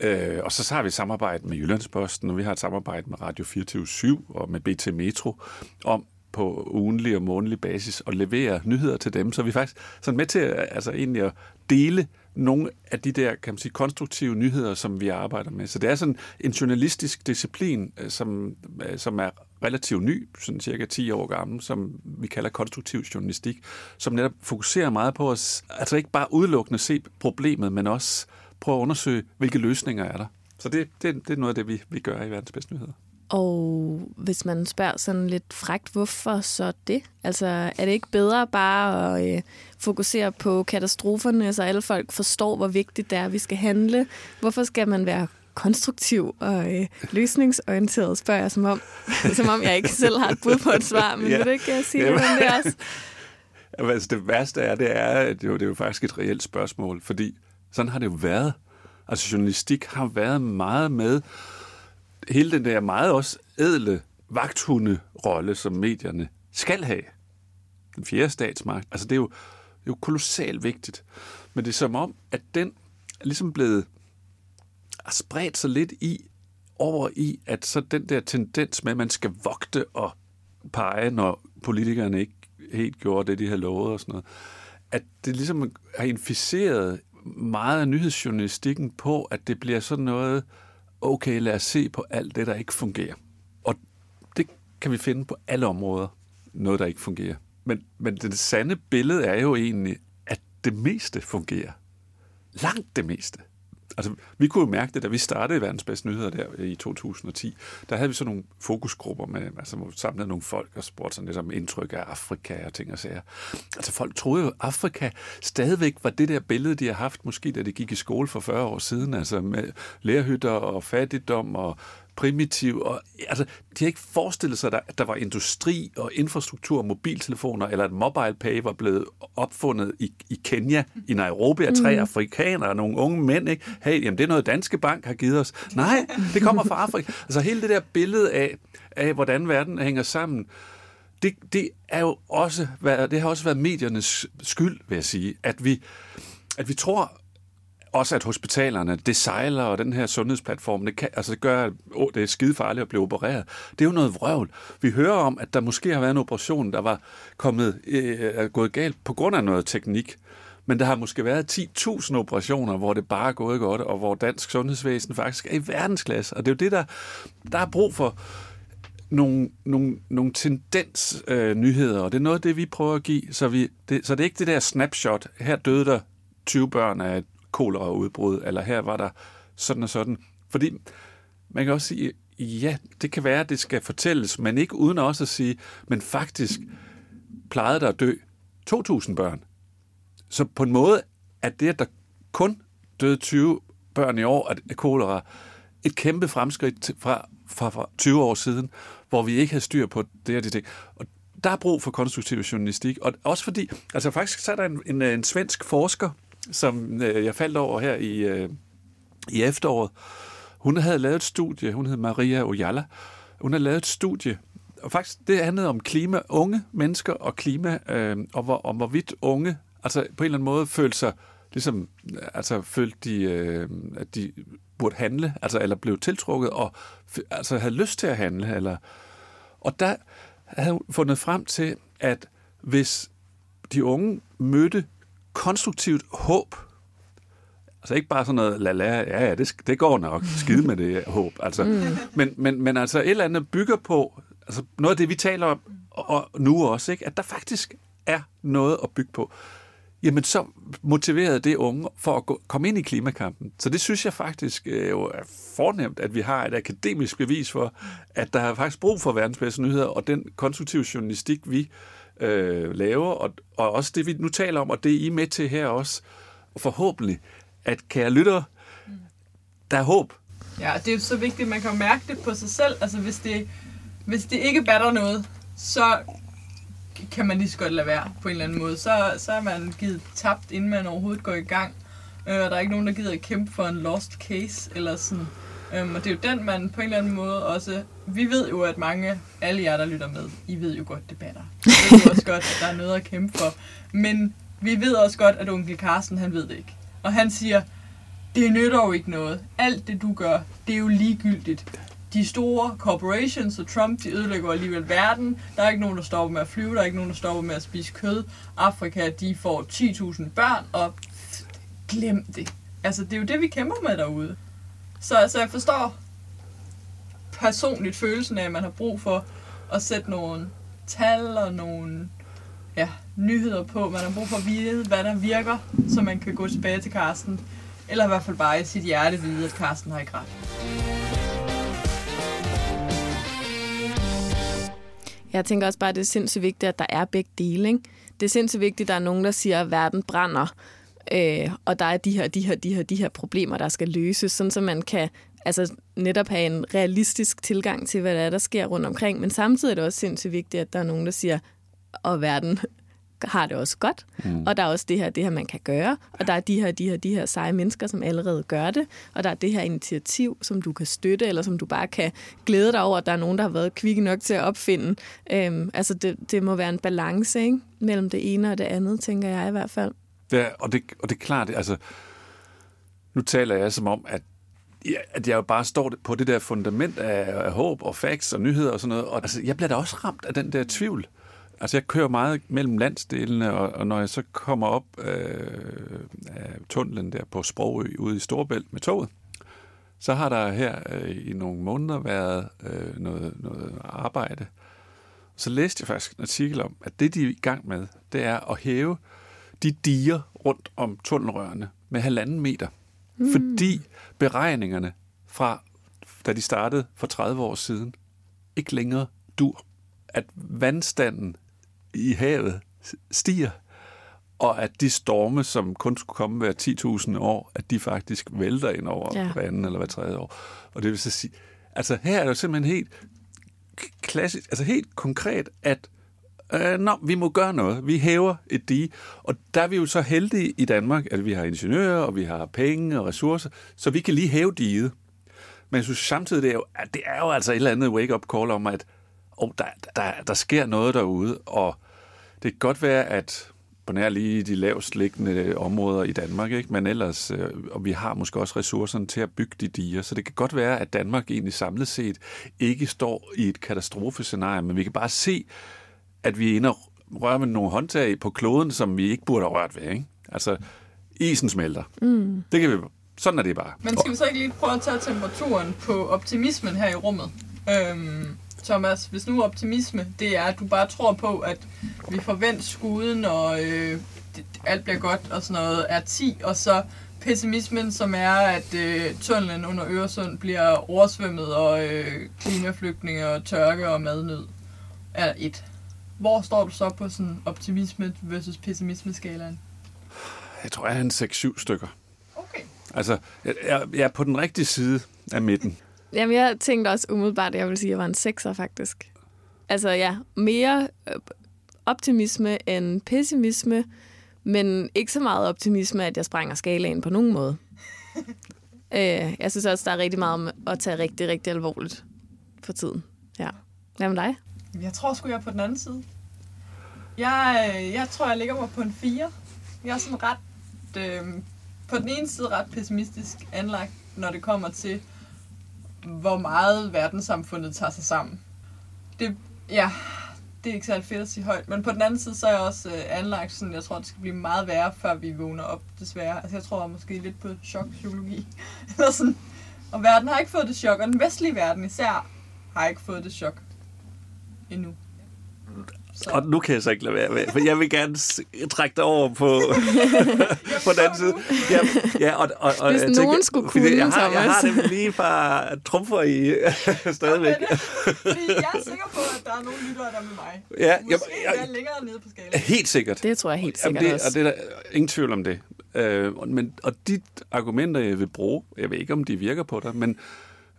C: Øh, og så, så har vi et samarbejde med Jyllandsposten, og vi har et samarbejde med Radio 24 og med BT Metro om på ugenlig og månedlig basis at levere nyheder til dem. Så vi er faktisk sådan med til at, altså egentlig at dele nogle af de der, kan man sige, konstruktive nyheder, som vi arbejder med. Så det er sådan en journalistisk disciplin, øh, som, øh, som er relativt ny, sådan cirka 10 år gammel, som vi kalder konstruktiv journalistik, som netop fokuserer meget på at altså ikke bare udelukkende se problemet, men også prøve at undersøge, hvilke løsninger er der. Så det, det, det er noget af det, vi, vi gør i verdens bedste nyheder
A: og hvis man spørger sådan lidt frægt, hvorfor så det? Altså, er det ikke bedre bare at øh, fokusere på katastroferne, så alle folk forstår, hvor vigtigt det er, at vi skal handle? Hvorfor skal man være konstruktiv og øh, løsningsorienteret, spørger jeg, som om, som om jeg ikke selv har et bud på et svar, men
C: Ja.
A: vil du ikke øh, sige
C: Jamen.
A: om det også?
C: Jamen, Altså, det værste er, det er, at det jo, det er jo faktisk et reelt spørgsmål, fordi sådan har det jo været. Altså, journalistik har været meget med hele den der meget også ædle vagthunde-rolle, som medierne skal have. Den fjerde statsmagt. Altså, det er jo, det er jo kolossalt vigtigt. Men det er som om, at den er ligesom blevet spredt sig lidt i, over i, at så den der tendens med, at man skal vogte og pege, når politikerne ikke helt gjorde det, de havde lovet og sådan noget, at det ligesom har inficeret meget af nyhedsjournalistikken på, at det bliver sådan noget, okay, lad os se på alt det, der ikke fungerer. Og det kan vi finde på alle områder, noget, der ikke fungerer. Men, men det sande billede er jo egentlig, at det meste fungerer. Langt det meste. Altså, vi kunne jo mærke det, da vi startede Verdens Bedste Nyheder der i 2010. Der havde vi sådan nogle fokusgrupper med, altså hvor vi samlede nogle folk og spurgte sådan lidt om indtryk af Afrika og ting og sager. Altså folk troede jo, at Afrika stadigvæk var det der billede, de har haft, måske da de gik i skole for 40 år siden, altså med lærhytter og fattigdom og primitiv. Og, altså, de har ikke forestillet sig, at der var industri og infrastruktur og mobiltelefoner, eller at mobile pay var blevet opfundet i, i Kenya, i Nairobi af tre mm. afrikanere og nogle unge mænd. Ikke? Hey, jamen, det er noget, Danske Bank har givet os. Nej, det kommer fra Afrika. Altså hele det der billede af, af hvordan verden hænger sammen, det, det, er jo også, det har også været mediernes skyld, vil jeg sige, at vi, at vi tror, også at hospitalerne, det sejler, og den her sundhedsplatform, det, kan, altså det gør, at oh, det er skide farligt at blive opereret. Det er jo noget vrøvl. Vi hører om, at der måske har været en operation, der var kommet, øh, er gået galt på grund af noget teknik. Men der har måske været 10.000 operationer, hvor det bare er gået godt, og hvor dansk sundhedsvæsen faktisk er i verdensklasse. Og det er jo det, der, der er brug for nogle, nogle, nogle tendensnyheder, øh, nyheder, og det er noget af det, vi prøver at give. Så, vi, det, så det er ikke det der snapshot, her døde der 20 børn af et koleraudbrud, eller her var der sådan og sådan. Fordi man kan også sige, ja, det kan være, at det skal fortælles, men ikke uden også at sige, men faktisk plejede der at dø 2.000 børn. Så på en måde er det, at der kun døde 20 børn i år af kolera, et kæmpe fremskridt fra, fra, fra 20 år siden, hvor vi ikke havde styr på det og det, det. Og der er brug for konstruktiv journalistik, og også fordi, altså faktisk så er der en, en, en svensk forsker, som øh, jeg faldt over her i, øh, i efteråret. Hun havde lavet et studie, hun hed Maria Ojala. Hun havde lavet et studie, og faktisk det handlede om klima, unge mennesker og klima, øh, og hvor, om hvorvidt unge, altså på en eller anden måde følte sig, ligesom, øh, altså følte de, øh, at de burde handle, altså eller blev tiltrukket, og altså havde lyst til at handle, eller, og der havde hun fundet frem til, at hvis de unge mødte konstruktivt håb. Altså ikke bare sådan noget, la la, ja, ja, det, det går nok, skide med det håb. Altså, mm. men, men, men altså et eller andet bygger på, altså noget af det, vi taler om og nu også, ikke? at der faktisk er noget at bygge på. Jamen så motiverede det unge for at gå, komme ind i klimakampen. Så det synes jeg faktisk øh, jo er fornemt, at vi har et akademisk bevis for, at der er faktisk brug for verdensbedste nyheder, og den konstruktive journalistik, vi øh, laver, og, og også det, vi nu taler om, og det I er med til her også, og forhåbentlig, at kære lytter, der er håb.
B: Ja, det er jo så vigtigt, at man kan mærke det på sig selv. Altså, hvis det, hvis det ikke batter noget, så kan man lige så godt lade være på en eller anden måde. Så, så er man givet tabt, inden man overhovedet går i gang. Øh, der er ikke nogen, der gider at kæmpe for en lost case, eller sådan. Øhm, og det er jo den, man på en eller anden måde også... Vi ved jo, at mange, alle jer, der lytter med, I ved jo godt, det batter. Vi ved jo også godt, at der er noget at kæmpe for. Men vi ved også godt, at onkel Carsten, han ved det ikke. Og han siger, det nytter jo ikke noget. Alt det, du gør, det er jo ligegyldigt. De store corporations og Trump, de ødelægger alligevel verden. Der er ikke nogen, der stopper med at flyve. Der er ikke nogen, der stopper med at spise kød. Afrika, de får 10.000 børn, og glem det. Altså, det er jo det, vi kæmper med derude. Så, så jeg forstår personligt følelsen af, at man har brug for at sætte nogle tal og nogle ja, nyheder på. Man har brug for at vide, hvad der virker, så man kan gå tilbage til Karsten. Eller i hvert fald bare i sit hjerte vide, at Karsten har ikke ret.
A: Jeg tænker også bare, at det er sindssygt vigtigt, at der er begge dele. Ikke? Det er sindssygt vigtigt, at der er nogen, der siger, at verden brænder øh, og der er de her, de her, de her, de her problemer, der skal løses, sådan så man kan altså netop have en realistisk tilgang til, hvad der er, der sker rundt omkring. Men samtidig er det også sindssygt vigtigt, at der er nogen, der siger, og verden har det også godt, mm. og der er også det her, det her, man kan gøre, og der er de her, de her, de her seje mennesker, som allerede gør det, og der er det her initiativ, som du kan støtte, eller som du bare kan glæde dig over, at der er nogen, der har været kvikke nok til at opfinde. Øhm, altså, det, det må være en balance, ikke? Mellem det ene og det andet, tænker jeg i hvert fald.
C: Ja, og det, og det er klart, altså, nu taler jeg som om, at ja, at jeg jo bare står på det der fundament af, af håb og facts og nyheder og sådan noget. Og altså, jeg bliver da også ramt af den der tvivl. Altså, jeg kører meget mellem landsdelene, og, og når jeg så kommer op øh, af tunnelen der på Sprogø ude i Storbælt med toget, så har der her øh, i nogle måneder været øh, noget, noget arbejde. Så læste jeg faktisk en artikel om, at det, de er i gang med, det er at hæve øh, de diger rundt om tunnelrørene med halvanden meter. Mm. Fordi beregningerne fra, da de startede for 30 år siden, ikke længere dur. At vandstanden i havet stiger, og at de storme, som kun skulle komme hver 10.000 år, at de faktisk vælter ind over ja. hver anden eller hver tredje år. Og det vil så sige, altså her er det jo simpelthen helt klassisk, altså helt konkret, at øh, nå, vi må gøre noget. Vi hæver et dige. Og der er vi jo så heldige i Danmark, at vi har ingeniører, og vi har penge og ressourcer, så vi kan lige hæve diget. Men jeg synes samtidig, det er jo, at det er jo altså et eller andet wake-up call om, at oh, der, der, der sker noget derude, og det kan godt være, at på nær lige de lavest liggende områder i Danmark, ikke? men ellers, øh, og vi har måske også ressourcerne til at bygge de diger, så det kan godt være, at Danmark egentlig samlet set ikke står i et katastrofescenarie, men vi kan bare se, at vi er inde og røre med nogle håndtag på kloden, som vi ikke burde have rørt ved. Ikke? Altså, isen smelter. Mm. Det kan vi, sådan er det bare.
B: Men skal vi så ikke lige prøve at tage temperaturen på optimismen her i rummet? Øhm, Thomas, hvis nu optimisme, det er, at du bare tror på, at vi forventer skuden, og øh, det, alt bliver godt og sådan noget, er 10, og så pessimismen, som er, at øh, tunnelen under Øresund bliver oversvømmet, og øh, klimaflygtninge og tørke og madnød er 1. Hvor står du så på sådan optimisme versus pessimisme-skalaen?
C: Jeg tror, jeg er en 6-7 stykker.
B: Okay.
C: Altså, jeg, jeg, jeg er på den rigtige side af midten.
A: Jamen, jeg tænkte også umiddelbart, at jeg vil sige, at jeg var en sekser, faktisk. Altså, ja, mere øh, optimisme end pessimisme, men ikke så meget optimisme, at jeg sprænger skalaen på nogen måde. øh, jeg synes også, der er rigtig meget om at tage rigtig, rigtig alvorligt for tiden. Ja. Hvad med dig?
B: Jeg tror sgu, jeg er på den anden side. Jeg, øh, jeg tror, jeg ligger mig på en 4. Jeg er sådan ret... Øh, på den ene side ret pessimistisk anlagt, når det kommer til, hvor meget verdenssamfundet tager sig sammen. Det, ja, det er ikke særlig fedt at sige højt, men på den anden side, så er jeg også øh, anlagt sådan, jeg tror, det skal blive meget værre, før vi vågner op, desværre. Altså, jeg tror måske lidt på chokpsykologi. Eller sådan. Og verden har ikke fået det chok, og den vestlige verden især har ikke fået det chok endnu.
C: Så. Og nu kan jeg så ikke lade være med, for jeg vil gerne trække dig over på, på den anden side. Ja, ja, og, og, og,
A: Hvis
C: jeg
A: nogen
C: tænker,
A: skulle kunne,
C: jeg har, jeg har dem lige fra trumfer i stadigvæk.
B: Okay, fordi jeg er sikker på, at der er nogle lyttere, der er med mig.
C: Ja,
B: Måske
C: jeg,
B: jeg, længere nede på skalaen.
C: helt sikkert.
A: Det tror jeg helt
C: Jamen,
A: sikkert
C: det,
A: også.
C: og det er der ingen tvivl om det. Øh, og- men, og de argumenter, jeg vil bruge, jeg ved ikke, om de virker på dig, men øh,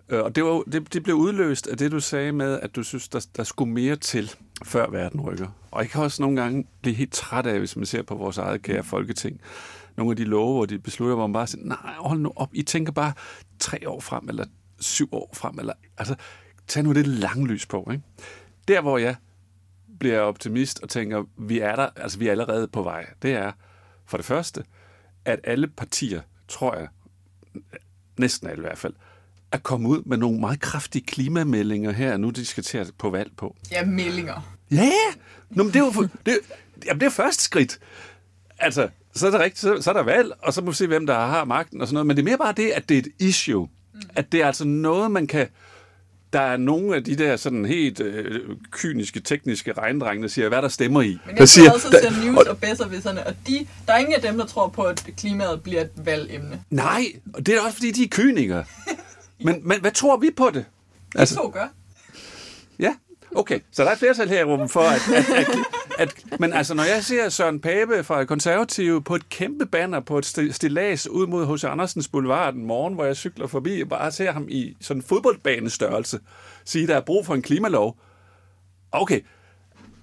C: Øh, og det, var, det, det blev udløst af det, du sagde med, at du synes, der, der skulle mere til, før verden rykker. Og jeg kan også nogle gange blive helt træt af, hvis man ser på vores eget kære folketing. Nogle af de love, hvor de beslutter, hvor man bare siger, nej, hold nu op, I tænker bare tre år frem, eller syv år frem, eller altså, tag nu det lange lys på, ikke? Der, hvor jeg bliver optimist og tænker, vi er der, altså vi er allerede på vej. Det er for det første, at alle partier, tror jeg, næsten alle i hvert fald, er kommet ud med nogle meget kraftige klimameldinger her, nu de skal til at på valg på.
B: Ja, meldinger.
C: Ja, Nå, men det er jo det, jamen, det er første skridt. Altså, så er, det rigtigt, så, så er der valg, og så må vi se, hvem der har magten og sådan noget. Men det er mere bare det, at det er et issue. At det er altså noget, man kan... Der er nogle af de der sådan helt øh, kyniske, tekniske regndrenge, der siger, hvad der stemmer i.
B: Men
C: der
B: jeg siger, også ser news og bedservisserne, og de, der er ingen af dem, der tror på, at klimaet bliver et valgemne.
C: Nej, og det er også fordi, de er kynikere. Men, men hvad tror vi på det?
B: Altså, to gør.
C: Ja, okay. Så der er et flertal her i rummet for, at, at, at, at... Men altså, når jeg ser Søren Pape fra Konservative på et kæmpe banner på et sti- stillads ud mod H.C. Andersens Boulevard en morgen, hvor jeg cykler forbi, og bare ser ham i sådan en fodboldbanestørrelse, sige, der er brug for en klimalov. Okay,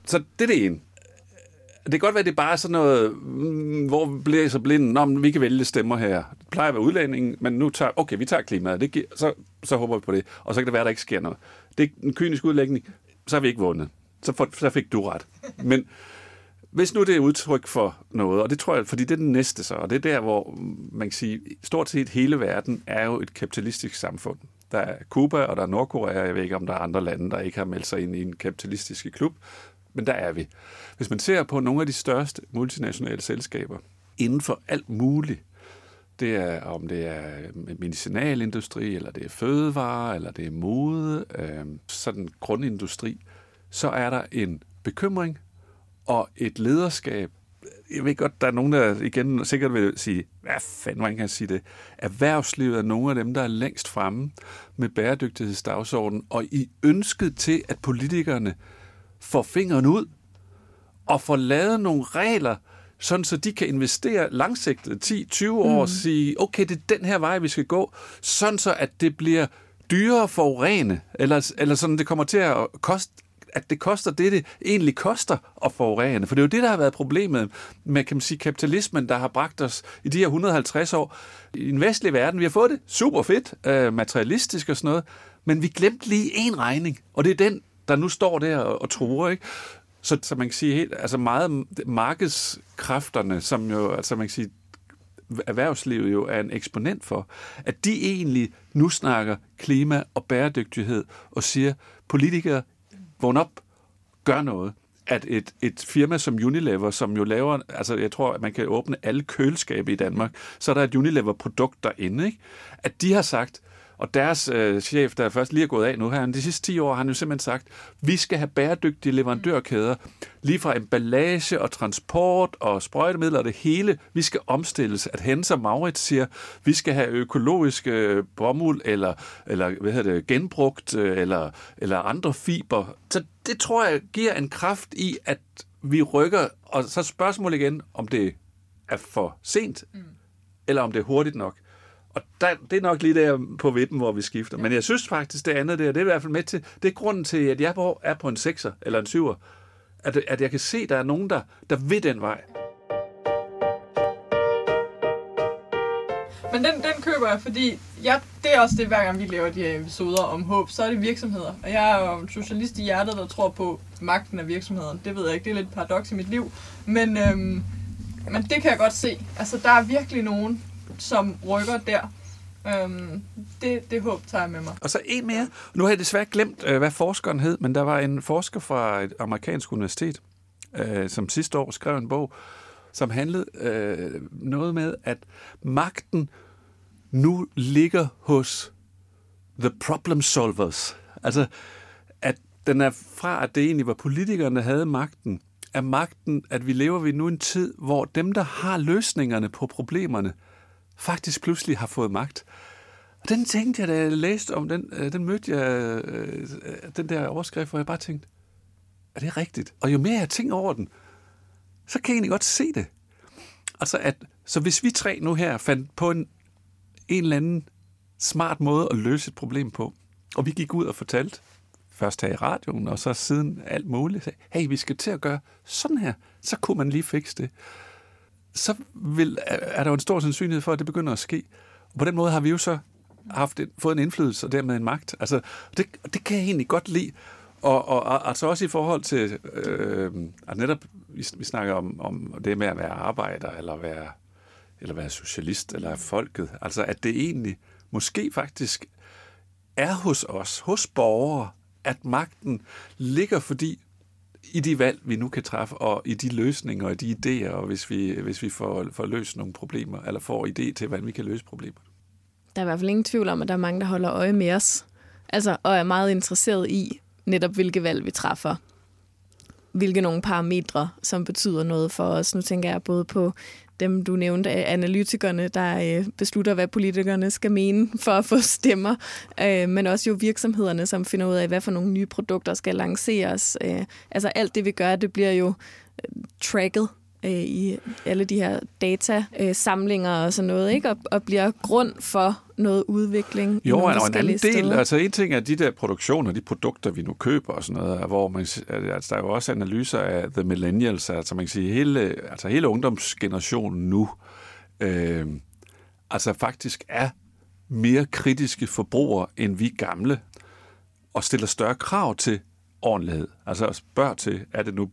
C: så det er det ene. Det kan godt være, det er bare sådan noget, mm, hvor blæser bliver så Nå, men vi kan vælge stemmer her. Det plejer at være udlændingen, men nu tager, okay, vi tager klimaet, det giver, så, så håber vi på det. Og så kan det være, at der ikke sker noget. Det er en kynisk udlægning, så har vi ikke vundet. Så, for, så fik du ret. Men hvis nu det er udtryk for noget, og det tror jeg, fordi det er den næste så, og det er der, hvor man kan sige, stort set hele verden er jo et kapitalistisk samfund. Der er Cuba, og der er Nordkorea, jeg ved ikke, om der er andre lande, der ikke har meldt sig ind i en kapitalistisk klub, men der er vi. Hvis man ser på nogle af de største multinationale selskaber inden for alt muligt, det er, om det er medicinalindustri, eller det er fødevare, eller det er mode, øh, sådan grundindustri, så er der en bekymring og et lederskab. Jeg ved godt, der er nogen, der igen sikkert vil sige, hvad fanden, man kan sige det. Erhvervslivet er nogle af dem, der er længst fremme med bæredygtighedsdagsordenen, og i ønsket til, at politikerne får fingeren ud og får lavet nogle regler, sådan så de kan investere langsigtet 10-20 år og sige, okay, det er den her vej, vi skal gå, sådan så at det bliver dyrere for forurene, eller, eller sådan det kommer til at koste at det koster det, det egentlig koster at forurene. For det er jo det, der har været problemet med kan man sige, kapitalismen, der har bragt os i de her 150 år i en vestlig verden. Vi har fået det super fedt, øh, materialistisk og sådan noget, men vi glemte lige en regning, og det er den, der nu står der og, og truer. Ikke? Så, så man kan sige helt, altså meget markedskræfterne, som jo, altså man kan sige, erhvervslivet jo er en eksponent for, at de egentlig nu snakker klima og bæredygtighed og siger, politikere, vågn op, gør noget at et, et firma som Unilever, som jo laver, altså jeg tror, at man kan åbne alle køleskabe i Danmark, så er der et Unilever-produkt derinde, ikke? at de har sagt, og deres øh, chef, der først lige er gået af nu her, de sidste 10 år har han jo simpelthen sagt, vi skal have bæredygtige leverandørkæder, lige fra emballage og transport og sprøjtemidler og det hele. Vi skal omstilles. At Hens og Maurits siger, vi skal have økologisk øh, bomuld eller, eller hvad hedder det, genbrugt øh, eller, eller andre fiber. Så det tror jeg giver en kraft i, at vi rykker. Og så spørgsmålet igen, om det er for sent, mm. eller om det er hurtigt nok. Og der, det er nok lige der på vippen, hvor vi skifter. Ja. Men jeg synes faktisk, det andet der, det er i hvert fald med til, det er grunden til, at jeg er på en 6'er eller en 7'er. At, at jeg kan se, at der er nogen, der, der vil den vej.
B: Men den, den køber jeg, fordi jeg, det er også det, hver gang vi laver de her episoder om håb, så er det virksomheder. Og jeg er jo en socialist i hjertet, der tror på magten af virksomheden. Det ved jeg ikke, det er lidt paradoks i mit liv. Men, øhm, men det kan jeg godt se. Altså, der er virkelig nogen, som rykker der. Øhm, det, det håb tager jeg med mig.
C: Og så en mere. Nu har jeg desværre glemt, øh, hvad forskeren hed, men der var en forsker fra et amerikansk universitet, øh, som sidste år skrev en bog, som handlede øh, noget med, at magten nu ligger hos the problem solvers. Altså, at den er fra, at det egentlig var politikerne, der havde magten, er magten, at vi lever vi nu en tid, hvor dem, der har løsningerne på problemerne, faktisk pludselig har fået magt. Og den tænkte jeg, da jeg læste om den, øh, den mødte jeg, øh, den der overskrift, hvor jeg bare tænkte, er det rigtigt? Og jo mere jeg tænker over den, så kan jeg egentlig godt se det. Altså at, så hvis vi tre nu her fandt på en, en eller anden smart måde at løse et problem på, og vi gik ud og fortalte, først her i radioen, og så siden alt muligt, sagde, hey, vi skal til at gøre sådan her, så kunne man lige fikse det så vil, er der jo en stor sandsynlighed for, at det begynder at ske. Og på den måde har vi jo så haft en, fået en indflydelse og dermed en magt. Altså, det, det kan jeg egentlig godt lide. Og, og, og altså også i forhold til, øh, at netop vi, vi snakker om, om det med at være arbejder, eller være, eller være socialist, eller folket. Altså at det egentlig måske faktisk er hos os, hos borgere, at magten ligger, fordi i de valg, vi nu kan træffe, og i de løsninger og de idéer, og hvis vi, hvis vi får, får løst nogle problemer, eller får idé til, hvordan vi kan løse problemer.
A: Der er i hvert fald ingen tvivl om, at der er mange, der holder øje med os, altså, og er meget interesseret i netop, hvilke valg vi træffer. Hvilke nogle parametre, som betyder noget for os. Nu tænker jeg både på dem, du nævnte, analytikerne, der øh, beslutter, hvad politikerne skal mene for at få stemmer, øh, men også jo virksomhederne, som finder ud af, hvad for nogle nye produkter skal lanceres. Øh, altså alt det, vi gør, det bliver jo øh, tracket i alle de her datasamlinger og sådan noget, ikke? Og, og bliver grund for noget udvikling.
C: Jo, og en anden del, steder. altså en ting er de der produktioner, de produkter, vi nu køber og sådan noget, hvor man, altså, der er jo også analyser af the millennials, altså man kan sige, hele, altså hele ungdomsgenerationen nu, øh, altså faktisk er mere kritiske forbrugere, end vi gamle, og stiller større krav til ordentlighed. Altså spørg til, er det nu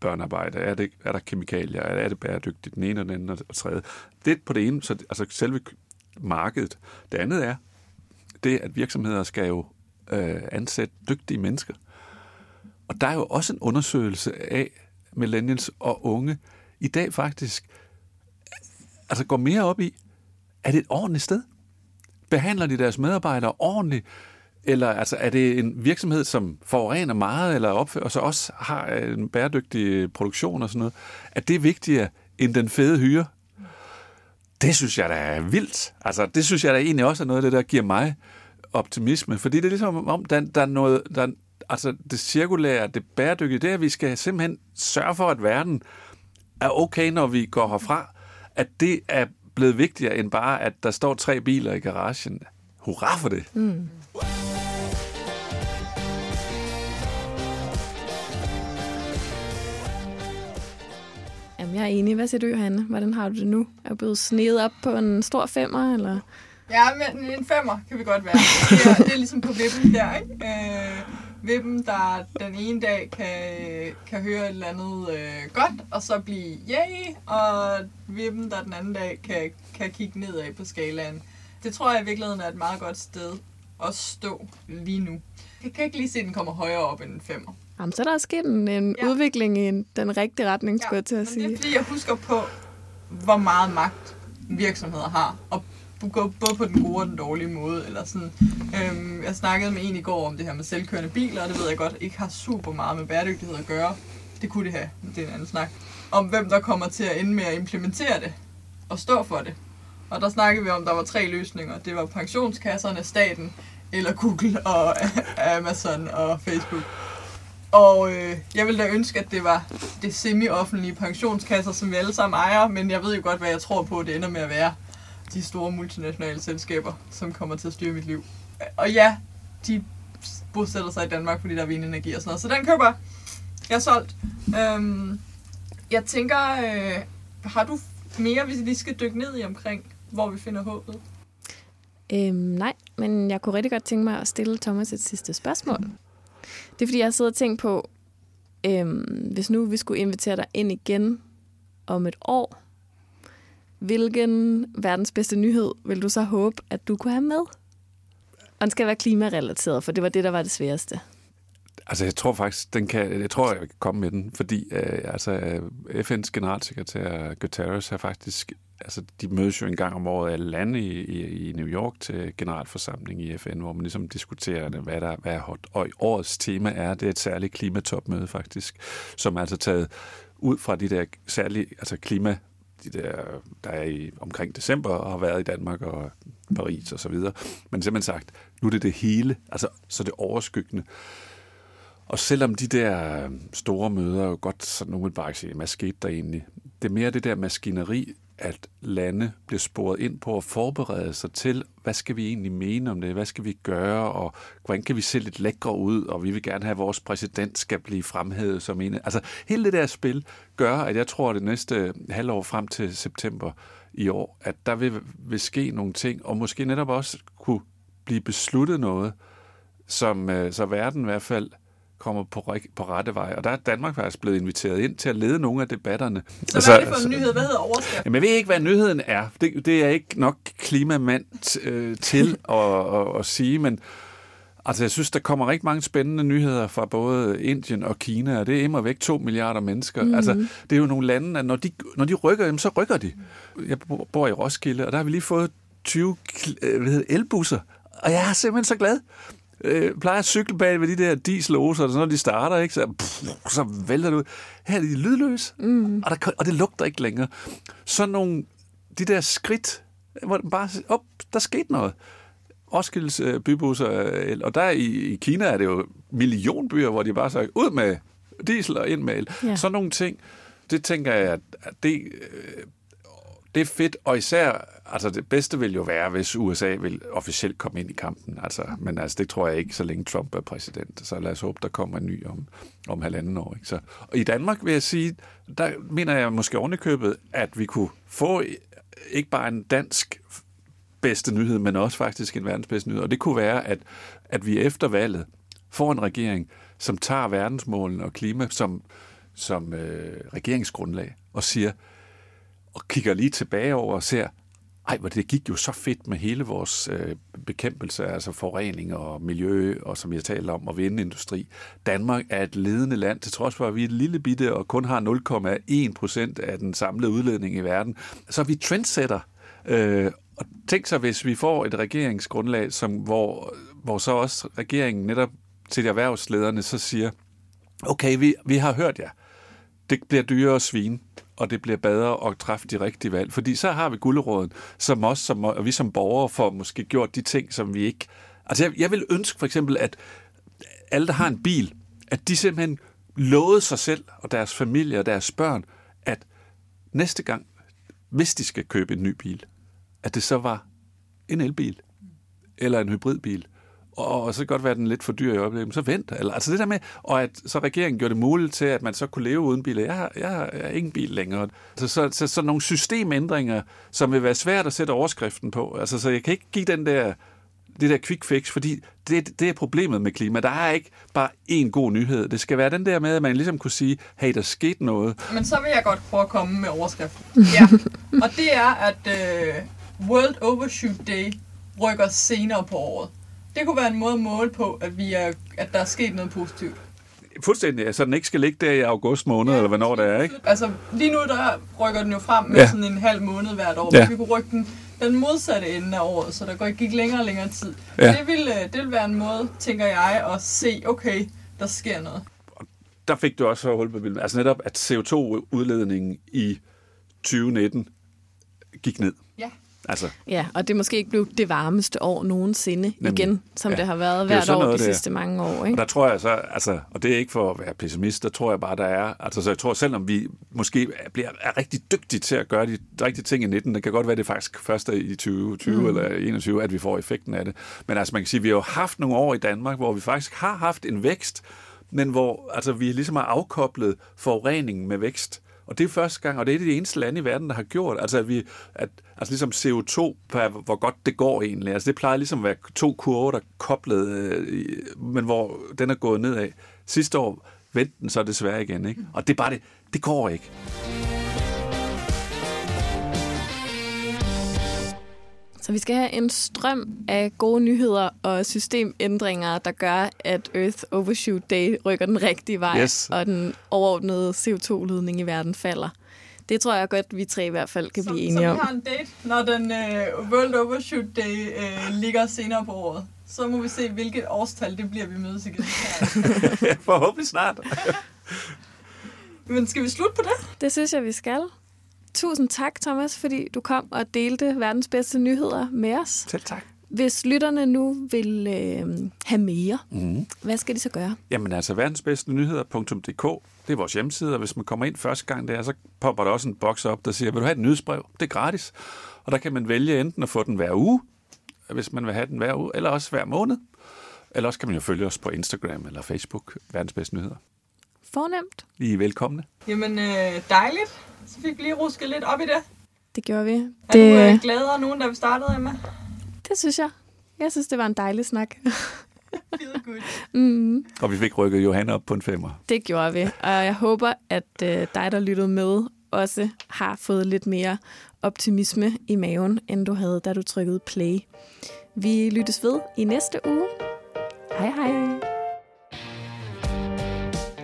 C: børnearbejde? Er, det, er der kemikalier? Er det bæredygtigt? Den ene og den anden og tredje. Det er på det ene, så, altså selve markedet. Det andet er, det at virksomheder skal jo øh, ansætte dygtige mennesker. Og der er jo også en undersøgelse af millennials og unge i dag faktisk altså går mere op i, er det et ordentligt sted? Behandler de deres medarbejdere ordentligt? Eller altså, er det en virksomhed, som forurener meget, eller opfører, og så også har en bæredygtig produktion og sådan noget? Er det vigtigere end den fede hyre, det synes jeg da er vildt. Altså, det synes jeg da egentlig også er noget af det, der giver mig optimisme. Fordi det er ligesom om, der, der er noget, der, altså det cirkulære, det bæredygtige, det er, at vi skal simpelthen sørge for, at verden er okay, når vi går herfra. At det er blevet vigtigere end bare, at der står tre biler i garagen. Hurra for det! Mm.
A: Jeg er enig. Hvad siger du, Hanne? Hvordan har du det nu? Er du blevet snedet op på en stor femmer, eller?
B: Ja, men en femmer kan vi godt være. Det er, det er ligesom på vippen der, ikke? Øh, vippen, der den ene dag kan, kan høre et eller andet øh, godt, og så blive yay, og vippen, der den anden dag kan, kan kigge nedad på skalaen. Det tror jeg i virkeligheden er et meget godt sted at stå lige nu. Jeg kan ikke lige se, at den kommer højere op end en femmer.
A: Jamen, så er der sket en, en
B: Ja.
A: ja. udvikling i en- den rigtige retning, skulle jeg til at
B: men det er
A: sige.
B: fordi, jeg husker på, hvor meget magt virksomheder har. Og gå både på den gode og den dårlige måde. Eller sådan. Øhm, jeg snakkede med en i går om det her med selvkørende biler, og det ved jeg godt ikke har super meget med bæredygtighed at gøre. Det kunne det have, det er en anden snak. Om hvem der kommer til at ende med at implementere det og stå for det. Og der snakkede vi om, at der var tre løsninger. Det var pensionskasserne, staten, eller Google og Amazon og Facebook. Og øh, jeg ville da ønske, at det var det semi-offentlige pensionskasser, som vi alle sammen ejer, men jeg ved jo godt, hvad jeg tror på, det ender med at være de store multinationale selskaber, som kommer til at styre mit liv. Og ja, de bosætter sig i Danmark, fordi der er vindenergi og sådan noget. Så den køber jeg. Jeg er solgt. Øhm, jeg tænker, øh, har du mere, hvis vi lige skal dykke ned i omkring, hvor vi finder håbet?
A: Øhm, nej, men jeg kunne rigtig godt tænke mig at stille Thomas et sidste spørgsmål. Det er fordi, jeg sidder og tænkt på, øhm, hvis nu vi skulle invitere dig ind igen om et år, hvilken verdens bedste nyhed vil du så håbe, at du kunne have med? Og den skal være klimarelateret, for det var det, der var det sværeste.
C: Altså, jeg tror faktisk, den kan, jeg tror, jeg kan komme med den, fordi øh, altså, FN's generalsekretær Guterres har faktisk, altså, de mødes jo en gang om året alle lande i, i, i New York til generalforsamling i FN, hvor man ligesom diskuterer, hvad der hvad er hot. Og årets tema er, det er et særligt klimatopmøde faktisk, som er altså taget ud fra de der særlige, altså klima, de der, der er i omkring december og har været i Danmark og Paris og så videre. Men simpelthen sagt, nu er det det hele, altså så det overskyggende. Og selvom de der øh, store møder jo godt sådan umiddelbart kan sige, hvad skete der egentlig? Det er mere det der maskineri, at lande bliver sporet ind på at forberede sig til, hvad skal vi egentlig mene om det? Hvad skal vi gøre? Og hvordan kan vi se lidt lækre ud? Og vi vil gerne have, at vores præsident skal blive fremhævet som en. Altså hele det der spil gør, at jeg tror, at det næste øh, halvår frem til september i år, at der vil, vil ske nogle ting, og måske netop også kunne blive besluttet noget, som øh, så verden i hvert fald kommer på, på rette vej. Og der er Danmark faktisk blevet inviteret ind til at lede nogle af debatterne.
B: Så altså, hvad er det for en nyhed? Hvad hedder overskriften?
C: Jamen, jeg ved ikke, hvad nyheden er. Det, det er ikke nok klimamand øh, til at, at, at sige, men altså, jeg synes, der kommer rigtig mange spændende nyheder fra både Indien og Kina, og det er immer væk to milliarder mennesker. Mm. Altså, det er jo nogle lande, at når de, når de rykker, jamen, så rykker de. Jeg bor- i Roskilde, og der har vi lige fået 20 kl- øh, hvad hedder, elbusser, og jeg er simpelthen så glad. Øh, plejer at cykle bag ved de der dieseloser, så når de starter, ikke, så, pff, så vælter det ud. Her er de lydløse, mm. og, der, og det lugter ikke længere. Så nogle, de der skridt, hvor bare, op, der skete noget. Roskildes øh, bybusser, øh, og der i, i Kina er det jo millionbyer, hvor de bare siger, ud med diesel og ind med el.
A: Ja.
C: Sådan nogle ting, det tænker jeg, at det, øh, det er fedt, og især, altså det bedste vil jo være, hvis USA vil officielt komme ind i kampen, altså, men altså det tror jeg ikke, så længe Trump er præsident, så lad os håbe, der kommer en ny om, om halvanden år. Ikke? Så, og i Danmark vil jeg sige, der mener jeg måske ovenikøbet, at vi kunne få ikke bare en dansk bedste nyhed, men også faktisk en verdens bedste nyhed, og det kunne være, at, at vi efter valget får en regering, som tager verdensmålene og klima som, som øh, regeringsgrundlag og siger, og kigger lige tilbage over og ser, ej, hvor det gik jo så fedt med hele vores øh, bekæmpelse, altså forurening og miljø, og som jeg talte om, og vindindustri. Danmark er et ledende land, til trods for, at vi er et lille bitte og kun har 0,1 procent af den samlede udledning i verden. Så vi trendsetter. Øh, og tænk så, hvis vi får et regeringsgrundlag, som, hvor, hvor så også regeringen netop til de erhvervslederne så siger, okay, vi, vi har hørt jer. Det bliver dyrere at svine, og det bliver bedre at træffe de rigtige valg. Fordi så har vi gulderåden, som os, som, og vi som borgere får måske gjort de ting, som vi ikke... Altså jeg, jeg vil ønske for eksempel, at alle, der har en bil, at de simpelthen lovede sig selv og deres familie og deres børn, at næste gang, hvis de skal købe en ny bil, at det så var en elbil eller en hybridbil. Og, og så kan det godt være, at den er lidt for dyr i øjeblikket, men så vent. Eller, altså det der med, og at så regeringen gjorde det muligt til, at man så kunne leve uden bil. Jeg har, jeg har, jeg har ingen bil længere. Så, så, så, så nogle systemændringer, som vil være svært at sætte overskriften på. Altså, så jeg kan ikke give den der det der quick fix, fordi det, det er problemet med klima. Der er ikke bare én god nyhed. Det skal være den der med, at man ligesom kunne sige, hey, der skete noget.
B: Men så vil jeg godt prøve at komme med overskriften. Ja. Og det er, at uh, World Overshoot Day rykker senere på året. Det kunne være en måde at måle på, at, vi er, at der er sket noget positivt.
C: Fuldstændig, så den ikke skal ligge der i august måned, ja, eller hvornår det er, ikke?
B: Altså, lige nu der rykker den jo frem med
C: Ja.
B: sådan en halv måned hvert år.
C: Ja.
B: Vi kunne rykke den den modsatte ende af året, så der går- gik længere og længere tid.
C: Ja.
B: Det, vil, øh, det vil være en måde, tænker jeg, at se, okay, der sker noget.
C: Der fik du også hul på bilden. Altså netop, at CO2-udledningen i 2019 gik ned. Altså,
A: Ja, og det er måske ikke blevet det varmeste år nogensinde
C: Nemlig.
A: Igen, som
C: Ja.
A: det har været
C: er
A: hvert år de sidste mange år.
C: Og
A: Ikke?
C: der tror jeg så, altså, og det er ikke for at være pessimist, der tror jeg bare, der er, altså så jeg tror, selvom vi måske er- bliver, er rigtig dygtige til at gøre de rigtige ting i 19, det kan godt være, det er faktisk først i 2020 mm. eller 21, at vi får effekten af det. Men altså man kan sige, vi har jo haft nogle år i Danmark, hvor vi faktisk har haft en vækst, men hvor altså, vi ligesom har afkoblet forureningen med vækst. Og det er første gang, og det er det eneste land i verden, der har gjort, altså at vi, at, altså ligesom CO2, per, hvor godt det går egentlig. Altså det plejer ligesom at være to kurver, der koblede, koblet, øh, men hvor den er gået nedad. Sidste år vendte den så desværre igen, ikke? Og det er bare det, det går ikke.
A: Så vi skal have en strøm af gode nyheder og systemændringer, der gør, at Earth Overshoot Day rykker den rigtige vej,
C: Yes.
A: og den overordnede CO2-udledning i verden falder. Det tror jeg godt, vi tre i hvert fald kan
B: Så,
A: blive
B: så
A: enige
B: vi
A: om.
B: har en date, når den uh, World Overshoot Day uh, ligger senere på året. Så må vi se, hvilket årstal det bliver, vi mødes igen.
C: Forhåbentlig snart.
B: Men skal vi slutte på det?
A: Det synes jeg, vi skal. Tusind tak, Thomas, fordi du kom og delte verdens bedste nyheder med os.
C: Selv tak.
A: Hvis lytterne nu vil øh, have mere,
C: Mm.
A: hvad skal de så gøre?
C: Jamen altså, verdensbedstenyheder.dk, det er vores hjemmeside, og hvis man kommer ind første gang der, så popper der også en boks op, der siger, vil du have et nyhedsbrev? Det er gratis. Og der kan man vælge enten at få den hver uge, hvis man vil have den hver uge, eller også hver måned. Eller også kan man jo følge os på Instagram eller Facebook, Verdens Bedste Nyheder.
A: Fornemt.
C: I er velkomne.
B: Jamen, øh, dejligt. Så fik vi lige rusket lidt op i det.
A: Det gjorde vi.
B: Er
A: Det,
B: du øh, gladere nu, end da vi startede, Emma?
A: det synes jeg. Jeg synes, det var en dejlig snak. Mm,
C: Og vi fik rykket Johanna op på en femmer.
A: det gjorde vi. Og jeg håber, at øh, dig, der lyttede med, også har fået lidt mere optimisme i maven, end du havde, da du trykkede play. Vi lyttes ved i næste uge. Hej hej.